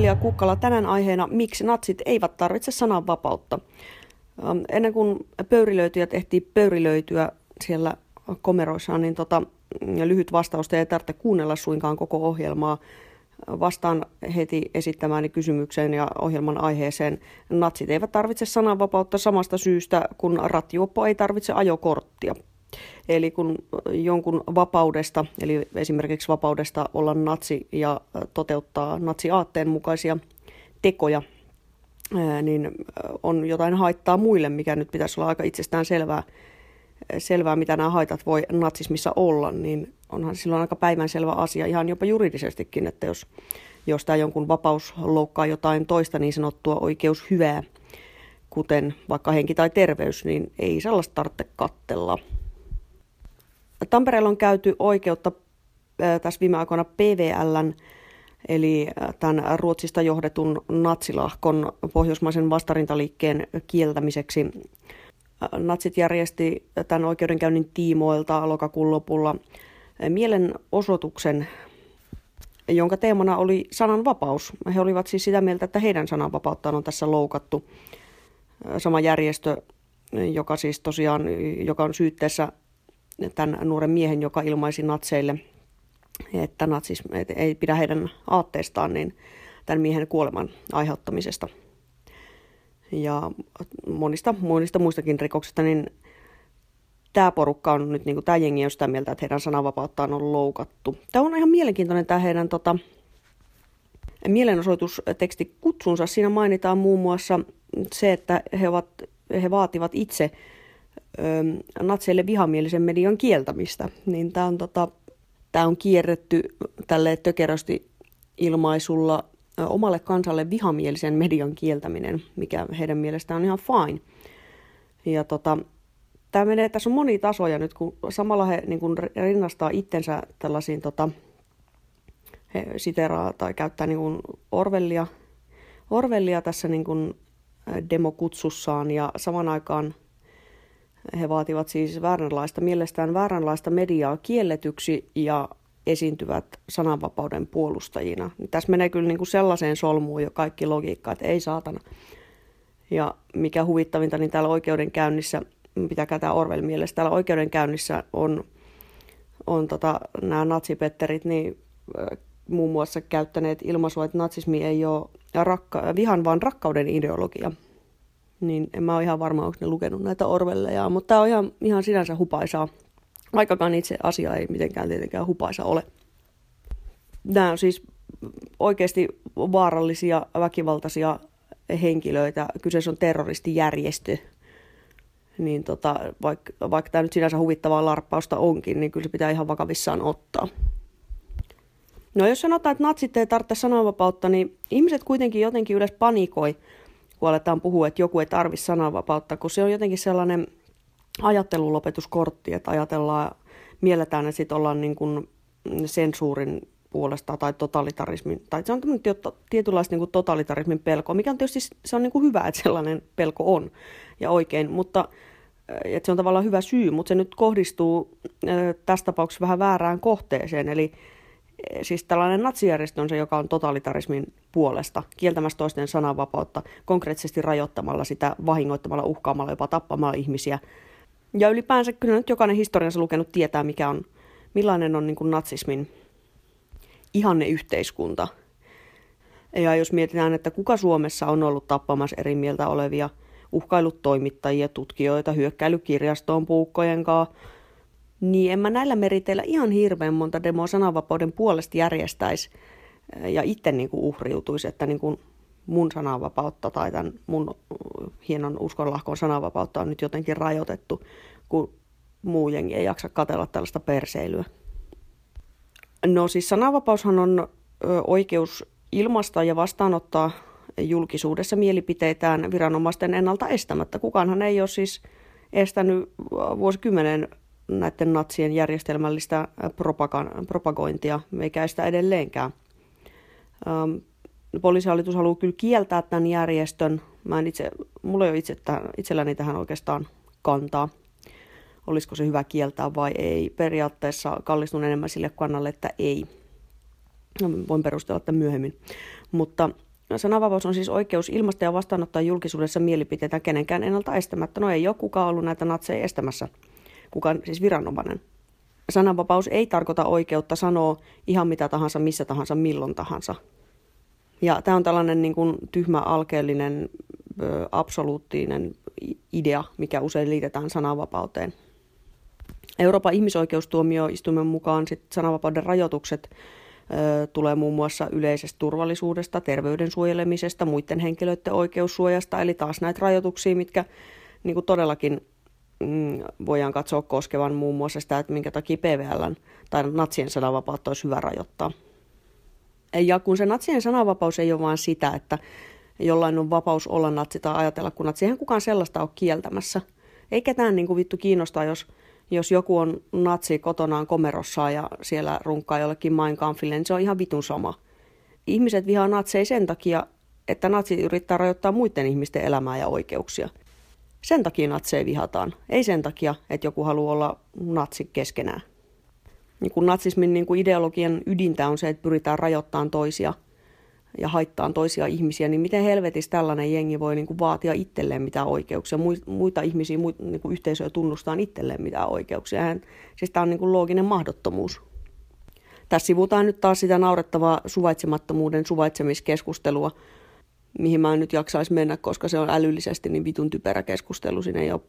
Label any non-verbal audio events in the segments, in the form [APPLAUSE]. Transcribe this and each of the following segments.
Emilia Kukkala tänään aiheena, miksi natsit eivät tarvitse sananvapautta. Ähm, ennen kuin pöyrilöityjä tehtiin pöyrilöityä siellä komeroissaan, niin tota, lyhyt vastausta ei tarvitse kuunnella suinkaan koko ohjelmaa. Vastaan heti esittämääni kysymykseen ja ohjelman aiheeseen. Natsit eivät tarvitse sananvapautta samasta syystä, kun rattioppo ei tarvitse ajokorttia. Eli kun jonkun vapaudesta, eli esimerkiksi vapaudesta olla natsi ja toteuttaa natsiaatteen mukaisia tekoja, niin on jotain haittaa muille, mikä nyt pitäisi olla aika itsestään selvää, selvää mitä nämä haitat voi natsismissa olla, niin onhan silloin aika päivänselvä asia ihan jopa juridisestikin, että jos, jos tämä jonkun vapaus loukkaa jotain toista niin sanottua oikeus hyvää, kuten vaikka henki tai terveys, niin ei sellaista tarvitse kattella. Tampereella on käyty oikeutta tässä viime aikoina PVLn, eli tämän Ruotsista johdetun natsilahkon pohjoismaisen vastarintaliikkeen kieltämiseksi. Natsit järjesti tämän oikeudenkäynnin tiimoilta lokakuun lopulla mielenosoituksen, jonka teemana oli sananvapaus. He olivat siis sitä mieltä, että heidän sananvapauttaan on tässä loukattu. Sama järjestö, joka siis tosiaan, joka on syytteessä tämän nuoren miehen, joka ilmaisi natseille, että natsismi että ei pidä heidän aatteestaan, niin tämän miehen kuoleman aiheuttamisesta. Ja monista, monista muistakin rikoksista, niin tämä porukka on nyt, niin kuin, tämä jengi on sitä mieltä, että heidän sananvapauttaan on loukattu. Tämä on ihan mielenkiintoinen tämä heidän tota, mielenosoitusteksti kutsunsa. Siinä mainitaan muun muassa se, että he, ovat, he vaativat itse natseille vihamielisen median kieltämistä. Niin tämä on, tota, on kierretty tälle tökerösti ilmaisulla ö, omalle kansalle vihamielisen median kieltäminen, mikä heidän mielestään on ihan fine. Ja tota, tämä menee, tässä on moni tasoja nyt, kun samalla he niin kun rinnastaa itsensä tällaisiin, tota, he siteraa tai käyttää niin kun Orwellia, Orwellia tässä niin kun demokutsussaan ja saman aikaan he vaativat siis vääränlaista, mielestään vääränlaista mediaa kielletyksi ja esiintyvät sananvapauden puolustajina. Tässä menee kyllä niin kuin sellaiseen solmuun jo kaikki logiikka, että ei saatana. Ja mikä huvittavinta, niin täällä oikeudenkäynnissä, pitäkää tämä Orwell mielessä, täällä oikeudenkäynnissä on, on tota, nämä natsipetterit niin, muun muassa käyttäneet ilmaisua, että natsismi ei ole rakka- vihan, vaan rakkauden ideologia niin en mä ole ihan varma, onko ne lukenut näitä Orwelleja, mutta tämä on ihan, ihan sinänsä hupaisaa, vaikkakaan itse asia ei mitenkään tietenkään hupaisa ole. Nämä on siis oikeasti vaarallisia, väkivaltaisia henkilöitä. Kyseessä on terroristijärjestö. Niin tota, vaikka, vaikka tämä nyt sinänsä huvittavaa larppausta onkin, niin kyllä se pitää ihan vakavissaan ottaa. No jos sanotaan, että natsit ei tarvitse sananvapautta, niin ihmiset kuitenkin jotenkin yleensä panikoi – kun aletaan puhua, että joku ei tarvitse sananvapautta, kun se on jotenkin sellainen ajattelulopetuskortti, että ajatellaan, mielletään, että sitten ollaan niin kuin sensuurin puolesta tai totalitarismin, tai se on tietynlaista niin kuin totalitarismin pelko, mikä on tietysti se on niin kuin hyvä, että sellainen pelko on ja oikein, mutta että se on tavallaan hyvä syy, mutta se nyt kohdistuu tässä tapauksessa vähän väärään kohteeseen, eli siis tällainen natsijärjestö on se, joka on totalitarismin puolesta, kieltämässä toisten sananvapautta, konkreettisesti rajoittamalla sitä, vahingoittamalla, uhkaamalla, jopa tappamalla ihmisiä. Ja ylipäänsä kyllä nyt jokainen historiansa lukenut tietää, mikä on, millainen on niin kuin natsismin ihanne yhteiskunta. Ja jos mietitään, että kuka Suomessa on ollut tappamassa eri mieltä olevia uhkailutoimittajia, tutkijoita, hyökkäilykirjastoon puukkojen kanssa, niin en mä näillä meriteillä ihan hirveän monta demoa sananvapauden puolesta järjestäisi ja itse niin kuin uhriutuisi, että niin kuin mun sananvapautta tai tämän mun hienon uskonlahkon sananvapautta on nyt jotenkin rajoitettu, kun muu jengi ei jaksa katella tällaista perseilyä. No siis sananvapaushan on oikeus ilmaista ja vastaanottaa julkisuudessa mielipiteitään viranomaisten ennalta estämättä. Kukaanhan ei ole siis estänyt vuosikymmenen näiden natsien järjestelmällistä propagointia, eikä sitä edelleenkään. Ähm, poliisihallitus haluaa kyllä kieltää tämän järjestön. Mä en itse, mulla ei ole itse, itselläni tähän oikeastaan kantaa, olisiko se hyvä kieltää vai ei. Periaatteessa kallistun enemmän sille kannalle, että ei. No, voin perustella että myöhemmin. Mutta sananvapaus on siis oikeus ilmaista ja vastaanottaa julkisuudessa mielipiteitä kenenkään ennalta estämättä. No ei ole kukaan ollut näitä natseja estämässä, kukaan siis viranomainen. Sananvapaus ei tarkoita oikeutta sanoa ihan mitä tahansa, missä tahansa, milloin tahansa. Ja tämä on tällainen niin kuin tyhmä, alkeellinen, ö, absoluuttinen idea, mikä usein liitetään sananvapauteen. Euroopan ihmisoikeustuomioistuimen mukaan sit sananvapauden rajoitukset ö, tulee muun muassa yleisestä turvallisuudesta, terveyden suojelemisesta, muiden henkilöiden oikeussuojasta, eli taas näitä rajoituksia, mitkä niin kuin todellakin mm, voidaan katsoa koskevan muun muassa sitä, että minkä takia PVL tai natsien sananvapautta olisi hyvä rajoittaa. Ja kun se natsien sananvapaus ei ole vain sitä, että jollain on vapaus olla natsi tai ajatella kun natsi, kukaan sellaista ole kieltämässä. Ei ketään niin kuin vittu kiinnostaa, jos, jos joku on natsi kotonaan komerossa ja siellä runkkaa jollekin Kampfille, niin se on ihan vitun sama. Ihmiset vihaa natseja sen takia, että natsit yrittää rajoittaa muiden ihmisten elämää ja oikeuksia. Sen takia natseja vihataan, ei sen takia, että joku haluaa olla natsi keskenään. Niin kuin natsismin niin kuin ideologian ydintä on se, että pyritään rajoittamaan toisia ja haittaan toisia ihmisiä, niin miten helvetissä tällainen jengi voi niin vaatia itselleen mitään oikeuksia, muita ihmisiä, muita niin kuin yhteisöjä tunnustaa itselleen mitään oikeuksia. Hän, siis tämä on niin kuin looginen mahdottomuus. Tässä sivutaan nyt taas sitä naurettavaa suvaitsemattomuuden suvaitsemiskeskustelua, mihin mä en nyt jaksaisi mennä, koska se on älyllisesti niin vitun typerä keskustelu. Siinä ei ole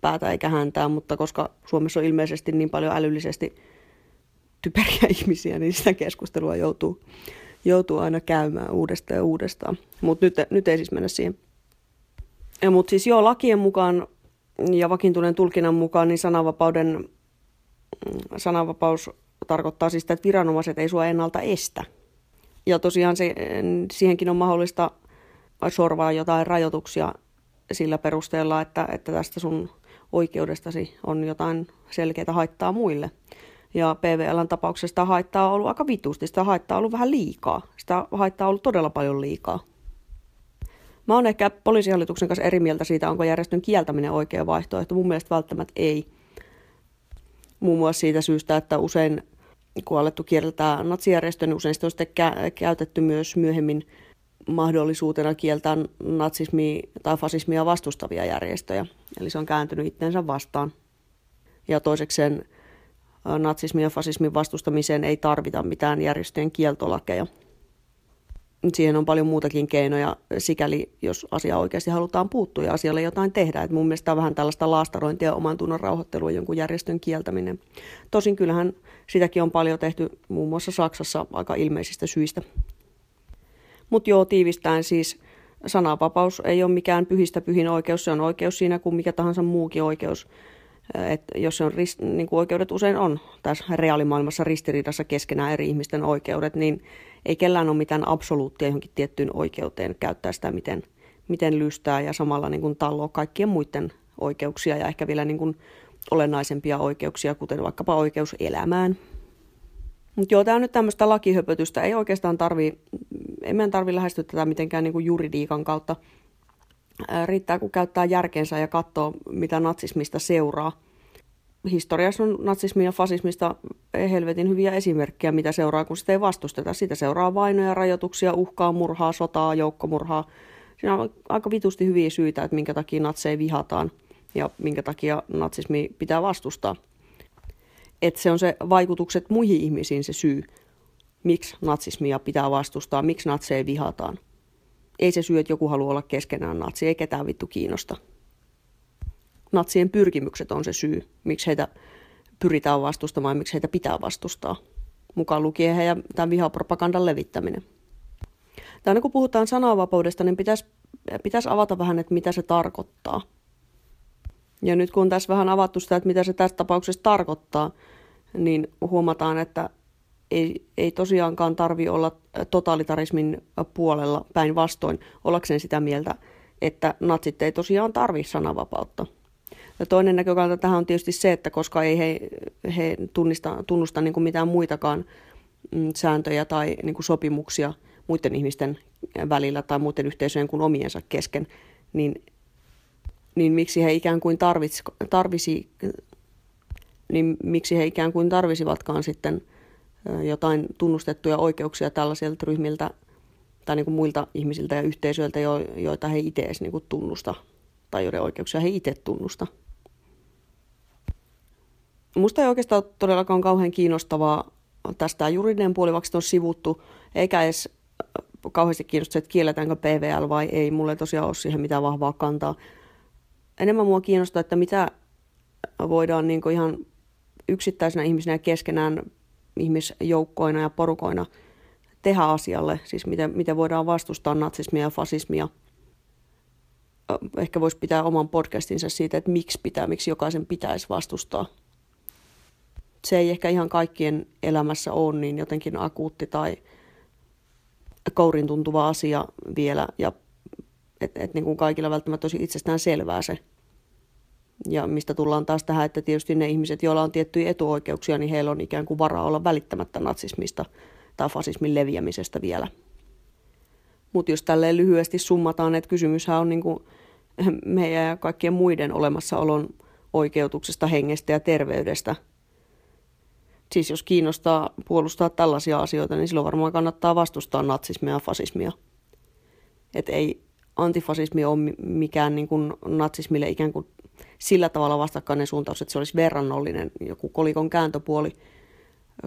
päätä eikä häntää, mutta koska Suomessa on ilmeisesti niin paljon älyllisesti typeriä [LAUGHS] ihmisiä, niin sitä keskustelua joutuu, joutuu aina käymään uudestaan ja uudestaan. Mutta nyt, nyt ei siis mennä siihen. Mutta siis joo, lakien mukaan ja vakiintuneen tulkinnan mukaan niin sananvapauden, mm, sananvapaus tarkoittaa siis sitä, että viranomaiset ei sua ennalta estä. Ja tosiaan se, siihenkin on mahdollista sorvaa jotain rajoituksia sillä perusteella, että, että tästä sun oikeudestasi on jotain selkeää haittaa muille. Ja PVLn tapauksessa haittaa on ollut aika vitusti, sitä haittaa on ollut vähän liikaa. Sitä haittaa on ollut todella paljon liikaa. Mä oon ehkä poliisihallituksen kanssa eri mieltä siitä, onko järjestön kieltäminen oikea vaihtoehto. Mun mielestä välttämättä ei. Muun muassa siitä syystä, että usein kun alettu kieltää natsijärjestön, niin usein sitä on sitten käytetty myös myöhemmin mahdollisuutena kieltää natsismia tai fasismia vastustavia järjestöjä. Eli se on kääntynyt itsensä vastaan. Ja toisekseen natsismin ja fasismin vastustamiseen ei tarvita mitään järjestöjen kieltolakeja. Siihen on paljon muutakin keinoja, sikäli jos asia oikeasti halutaan puuttua ja asialle jotain tehdä. Et mun mielestä on vähän tällaista laastarointia ja oman tunnon rauhoittelua jonkun järjestön kieltäminen. Tosin kyllähän sitäkin on paljon tehty muun muassa Saksassa aika ilmeisistä syistä. Mutta joo, tiivistäen siis sananvapaus ei ole mikään pyhistä pyhin oikeus, se on oikeus siinä kuin mikä tahansa muukin oikeus että jos se on niin kuin oikeudet usein on tässä reaalimaailmassa ristiriidassa keskenään eri ihmisten oikeudet, niin ei kellään ole mitään absoluuttia johonkin tiettyyn oikeuteen käyttää sitä, miten, miten lystää ja samalla niin kuin talloa kaikkien muiden oikeuksia ja ehkä vielä niin kuin olennaisempia oikeuksia, kuten vaikkapa oikeus elämään. Mutta joo, tämä on nyt tämmöistä lakihöpötystä. Ei oikeastaan tarvi, ei meidän tarvi lähestyä tätä mitenkään niin kuin juridiikan kautta riittää, kun käyttää järkensä ja katsoo, mitä natsismista seuraa. Historiassa on natsismi ja fasismista helvetin hyviä esimerkkejä, mitä seuraa, kun sitä ei vastusteta. Sitä seuraa vainoja, rajoituksia, uhkaa, murhaa, sotaa, joukkomurhaa. Siinä on aika vitusti hyviä syitä, että minkä takia natseja vihataan ja minkä takia natsismi pitää vastustaa. Että se on se vaikutukset muihin ihmisiin se syy, miksi natsismia pitää vastustaa, miksi natseja vihataan ei se syy, että joku haluaa olla keskenään natsi, ei ketään vittu kiinnosta. Natsien pyrkimykset on se syy, miksi heitä pyritään vastustamaan ja miksi heitä pitää vastustaa. Mukaan lukien heidän tämän vihapropagandan levittäminen. Tai kun puhutaan sananvapaudesta, niin pitäisi, pitäisi avata vähän, että mitä se tarkoittaa. Ja nyt kun on tässä vähän avattu sitä, että mitä se tässä tapauksessa tarkoittaa, niin huomataan, että ei, ei tosiaankaan tarvi olla totalitarismin puolella päinvastoin ollakseen sitä mieltä, että natsit ei tosiaan tarvi sananvapautta. Ja toinen näkökanta tähän on tietysti se, että koska ei he, he tunnista, tunnusta niin kuin mitään muitakaan mm, sääntöjä tai niin kuin sopimuksia muiden ihmisten välillä tai muiden yhteisöjen kuin omiensa kesken, niin, niin miksi he ikään kuin tarvits, tarvisi, niin miksi he ikään kuin tarvisivatkaan sitten – jotain tunnustettuja oikeuksia tällaisilta ryhmiltä tai niin kuin muilta ihmisiltä ja yhteisöiltä, joita he itse edes niin kuin tunnusta tai joiden oikeuksia he itse tunnusta. Musta ei oikeastaan todellakaan kauhean kiinnostavaa tästä juridinen puoli, vaikka on sivuttu, eikä edes kauheasti kiinnosta, että kielletäänkö PVL vai ei. Mulle ei tosiaan ole siihen mitään vahvaa kantaa. Enemmän mua kiinnostaa, että mitä voidaan niin ihan yksittäisenä ihmisenä keskenään ihmisjoukkoina ja porukoina tehdä asialle, siis miten, miten voidaan vastustaa natsismia ja fasismia. Ehkä voisi pitää oman podcastinsa siitä, että miksi pitää, miksi jokaisen pitäisi vastustaa. Se ei ehkä ihan kaikkien elämässä ole niin jotenkin akuutti tai kourin tuntuva asia vielä, ja että et niin kuin kaikilla välttämättä tosi itsestään selvää se. Ja mistä tullaan taas tähän, että tietysti ne ihmiset, joilla on tiettyjä etuoikeuksia, niin heillä on ikään kuin varaa olla välittämättä natsismista tai fasismin leviämisestä vielä. Mutta jos tälleen lyhyesti summataan, että kysymyshän on niin kuin meidän ja kaikkien muiden olemassaolon oikeutuksesta, hengestä ja terveydestä. Siis jos kiinnostaa puolustaa tällaisia asioita, niin silloin varmaan kannattaa vastustaa natsismia ja fasismia. Et ei antifasismi ole mikään niin kuin natsismille ikään kuin sillä tavalla vastakkainen suuntaus, että se olisi verrannollinen joku kolikon kääntöpuoli,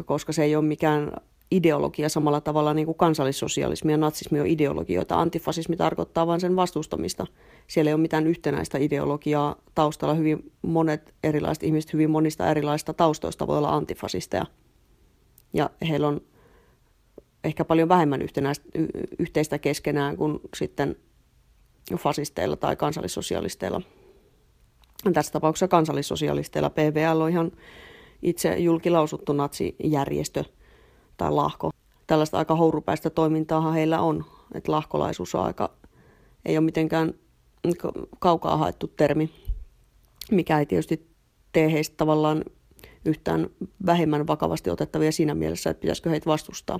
koska se ei ole mikään ideologia samalla tavalla niin kuin kansallissosialismi ja natsismi on ideologioita. Antifasismi tarkoittaa vain sen vastustamista. Siellä ei ole mitään yhtenäistä ideologiaa taustalla. Hyvin monet erilaiset ihmiset hyvin monista erilaisista taustoista voi olla antifasisteja. Ja heillä on ehkä paljon vähemmän yhtenäistä, yhteistä keskenään kuin sitten fasisteilla tai kansallissosialisteilla. Tässä tapauksessa kansallissosialisteilla PVL on ihan itse julkilausuttu natsijärjestö – tai lahko. Tällaista aika hourupäistä toimintaa heillä on, että lahkolaisuus on aika, ei ole mitenkään kaukaa haettu termi, mikä ei tietysti tee heistä tavallaan yhtään vähemmän vakavasti otettavia siinä mielessä, että pitäisikö heitä vastustaa.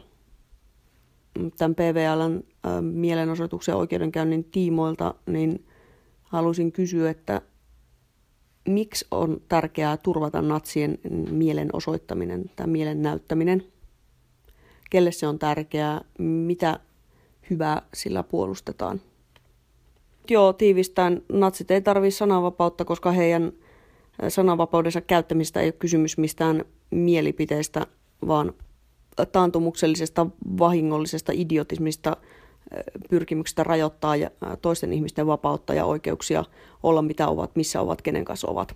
Tämän PVLn mielenosoituksen oikeudenkäynnin tiimoilta, niin halusin kysyä, että miksi on tärkeää turvata natsien mielenosoittaminen tai mielen näyttäminen – kelle se on tärkeää, mitä hyvää sillä puolustetaan. Joo, tiivistään. Natsit ei tarvitse sananvapautta, koska heidän sananvapaudensa käyttämistä ei ole kysymys mistään mielipiteistä, vaan taantumuksellisesta, vahingollisesta idiotismista, pyrkimyksestä rajoittaa toisten ihmisten vapautta ja oikeuksia olla mitä ovat, missä ovat, kenen kanssa ovat.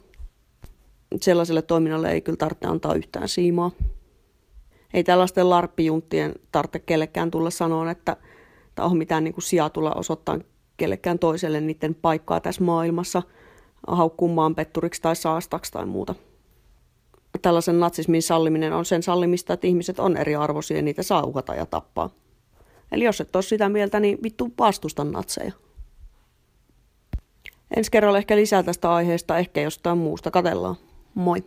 Sellaiselle toiminnalle ei kyllä tarvitse antaa yhtään siimaa ei tällaisten larppijunttien tarvitse kellekään tulla sanoa, että tämä on mitään niin kuin sijaa tulla osoittaa kellekään toiselle niiden paikkaa tässä maailmassa haukkuun petturiksi tai saastaksi tai muuta tällaisen natsismin salliminen on sen sallimista, että ihmiset on eriarvoisia ja niitä saa uhata ja tappaa. Eli jos et ole sitä mieltä, niin vittu vastusta natseja. Ensi kerralla ehkä lisää tästä aiheesta, ehkä jostain muusta. Katellaan. Moi!